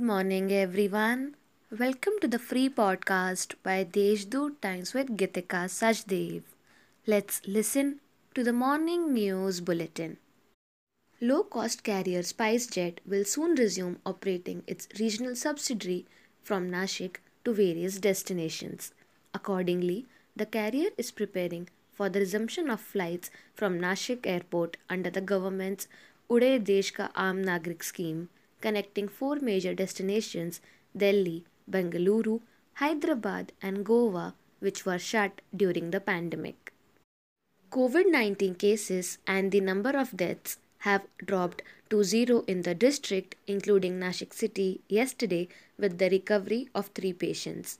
morning, everyone. Welcome to the free podcast by Deshdoot Times with Gitika Sajdev. Let's listen to the morning news bulletin. Low cost carrier SpiceJet will soon resume operating its regional subsidiary from Nashik to various destinations. Accordingly, the carrier is preparing for the resumption of flights from Nashik airport under the government's Uday Desh Ka Aam Nagrik scheme connecting four major destinations Delhi, Bengaluru, Hyderabad, and Goa, which were shut during the pandemic. COVID 19 cases and the number of deaths have dropped to zero in the district, including Nashik city, yesterday with the recovery of three patients.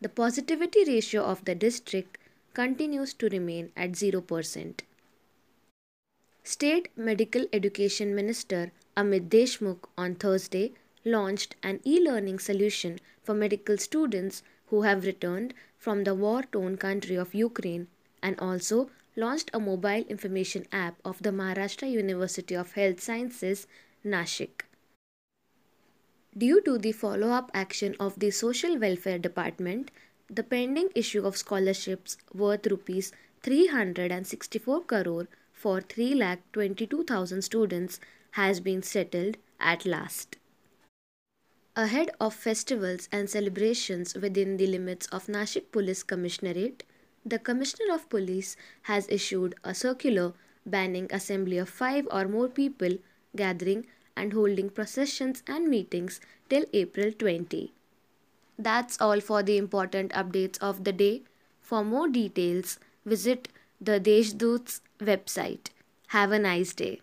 The positivity ratio of the district continues to remain at 0%. State Medical Education Minister Amit Deshmukh on Thursday launched an e learning solution for medical students who have returned from the war torn country of Ukraine and also launched a mobile information app of the Maharashtra University of Health Sciences, Nashik. Due to the follow up action of the Social Welfare Department, the pending issue of scholarships worth rupees 364 crore for 3,22,000 students has been settled at last. Ahead of festivals and celebrations within the limits of Nashik Police Commissionerate, the Commissioner of Police has issued a circular banning assembly of five or more people gathering and holding processions and meetings till April 20. That's all for the important updates of the day. For more details, visit the Deshdoot's website. Have a nice day.